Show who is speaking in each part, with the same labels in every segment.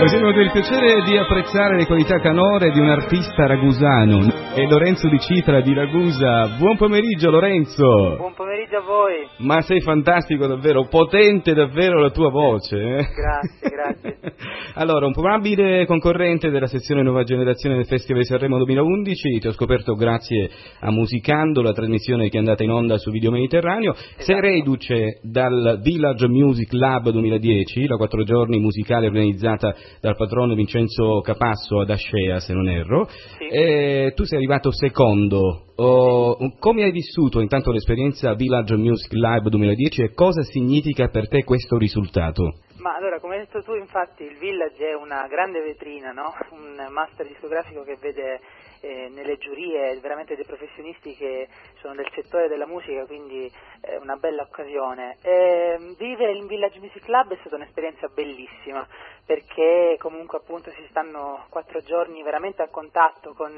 Speaker 1: Abbiamo del piacere di apprezzare le qualità canore di un artista ragusano, è Lorenzo Di Citra di Ragusa. Buon pomeriggio Lorenzo!
Speaker 2: Buon pomeriggio a voi!
Speaker 1: Ma sei fantastico davvero, potente davvero la tua voce. Eh?
Speaker 2: Grazie, grazie.
Speaker 1: allora, un probabile concorrente della sezione Nuova Generazione del Festival di Sanremo 2011, ti ho scoperto grazie a Musicando, la trasmissione che è andata in onda su Video Mediterraneo.
Speaker 2: Esatto.
Speaker 1: Sei reduce dal Village Music Lab 2010, la quattro giorni musicale organizzata dal patrono Vincenzo Capasso ad Ascea, se non erro.
Speaker 2: Sì.
Speaker 1: E tu sei arrivato secondo. Oh, come hai vissuto intanto l'esperienza Village Music Live 2010 e cosa significa per te questo risultato?
Speaker 2: Ma allora, come hai detto tu, infatti il Village è una grande vetrina, no? un master discografico che vede eh, nelle giurie veramente dei professionisti che sono del settore della musica, quindi è una bella occasione. E, vivere in Village Music Club è stata un'esperienza bellissima, perché comunque appunto si stanno quattro giorni veramente a contatto con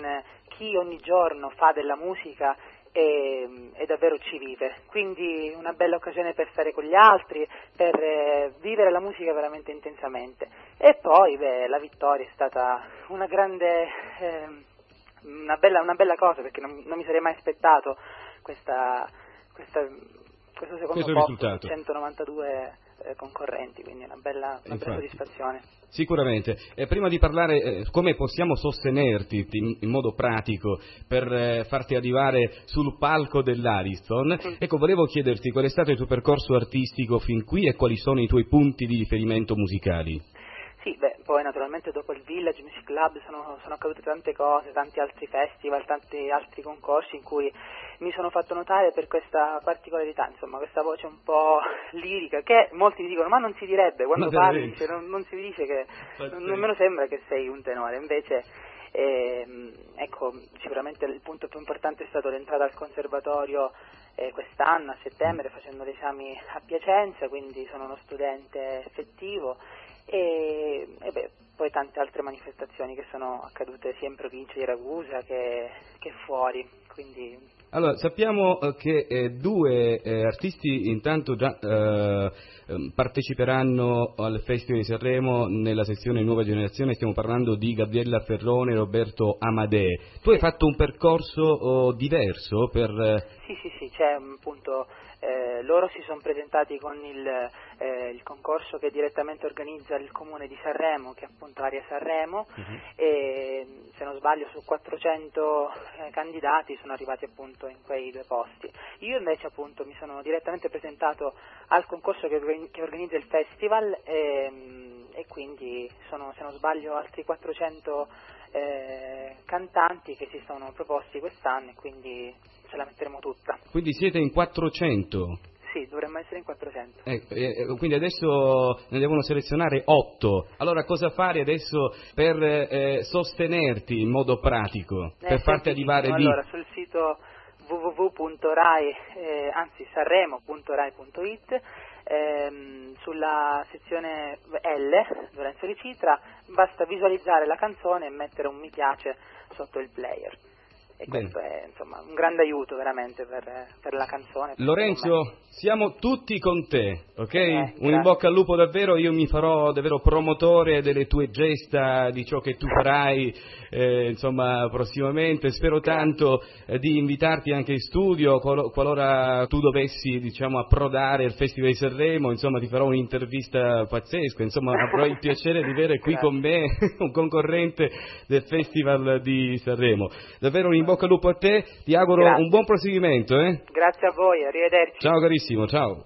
Speaker 2: chi ogni giorno fa della musica e, e, davvero ci vive. Quindi una bella occasione per stare con gli altri, per eh, vivere la musica veramente intensamente. E poi beh, la vittoria è stata una grande, eh, una, bella, una bella, cosa perché non, non, mi sarei mai aspettato questa, questa, questo secondo
Speaker 1: questo
Speaker 2: posto
Speaker 1: risultato.
Speaker 2: 192 eh, concorrenti, quindi una bella, una bella soddisfazione.
Speaker 1: Sicuramente. Eh, prima di parlare eh, come possiamo sostenerti in, in modo pratico per eh, farti arrivare sul palco dell'Ariston,
Speaker 2: Sì.
Speaker 1: ecco, volevo chiederti qual è stato il tuo percorso artistico fin qui e quali sono i tuoi punti di riferimento musicali.
Speaker 2: Sì, beh, poi naturalmente dopo il Village Music Club sono, sono accadute tante cose, tanti altri festival, tanti altri concorsi in cui mi sono fatto notare per questa particolarità, insomma, questa voce un po' lirica, che molti dicono, ma non si direbbe, quando parli dice, non, non si dice che, non me lo sembra che sei un tenore, invece, ehm, ecco, sicuramente il punto più importante è stato l'entrata al conservatorio eh, quest'anno, a settembre, facendo gli esami a Piacenza, quindi sono uno studente effettivo. E, e beh, poi tante altre manifestazioni che sono accadute sia in provincia di Ragusa che, che fuori, quindi
Speaker 1: Allora, sappiamo eh, che eh, due eh, artisti intanto già eh, ehm, parteciperanno al Festival di Sanremo nella sezione Nuova Generazione, stiamo parlando di Gabriella Ferrone e Roberto Amadee. Tu hai fatto un percorso oh, diverso per... eh,
Speaker 2: Sì, sì, sì, c'è un punto, eh, loro si sono presentati con il, eh, il concorso che direttamente organizza il comune di Sanremo, che è appunto Aria Sanremo, e se non sbaglio su 400 eh, candidati sono arrivati appunto in quei due posti. Io invece appunto mi sono direttamente presentato al concorso che, organi- che organizza il festival e, mm, e quindi sono se non sbaglio altri 400 eh, cantanti che si sono proposti quest'anno e quindi ce la metteremo tutta.
Speaker 1: Quindi siete in 400.
Speaker 2: 400.
Speaker 1: Eh, eh, quindi adesso ne devono selezionare 8. Allora cosa fare adesso per eh, sostenerti in modo pratico?
Speaker 2: Eh,
Speaker 1: per farti arrivare lì?
Speaker 2: Allora, sul sito www.rai, eh, anzi sanremo.rai.it, ehm, sulla sezione L, Lorenzo di Citra, basta visualizzare la canzone e mettere un mi piace sotto il player. E
Speaker 1: Bene.
Speaker 2: questo è insomma un grande aiuto veramente per, per la canzone. per.
Speaker 1: Lorenzo, siamo tutti con te, ok?
Speaker 2: Eh,
Speaker 1: Un in bocca al lupo davvero, io mi farò davvero promotore delle tue gesta, di ciò che tu farai, eh, insomma, prossimamente. Spero tanto eh, di invitarti anche in studio, qualo- qualora tu dovessi, diciamo, approdare al Festival di Sanremo, insomma, ti farò un'intervista pazzesca, insomma, avrò il piacere di avere qui
Speaker 2: Grazie.
Speaker 1: con me un concorrente del Festival di Sanremo. Davvero un in bocca al lupo a te, ti auguro
Speaker 2: Grazie.
Speaker 1: un buon proseguimento, eh?
Speaker 2: Grazie a voi, arrivederci.
Speaker 1: Ciao carissimo, ciao.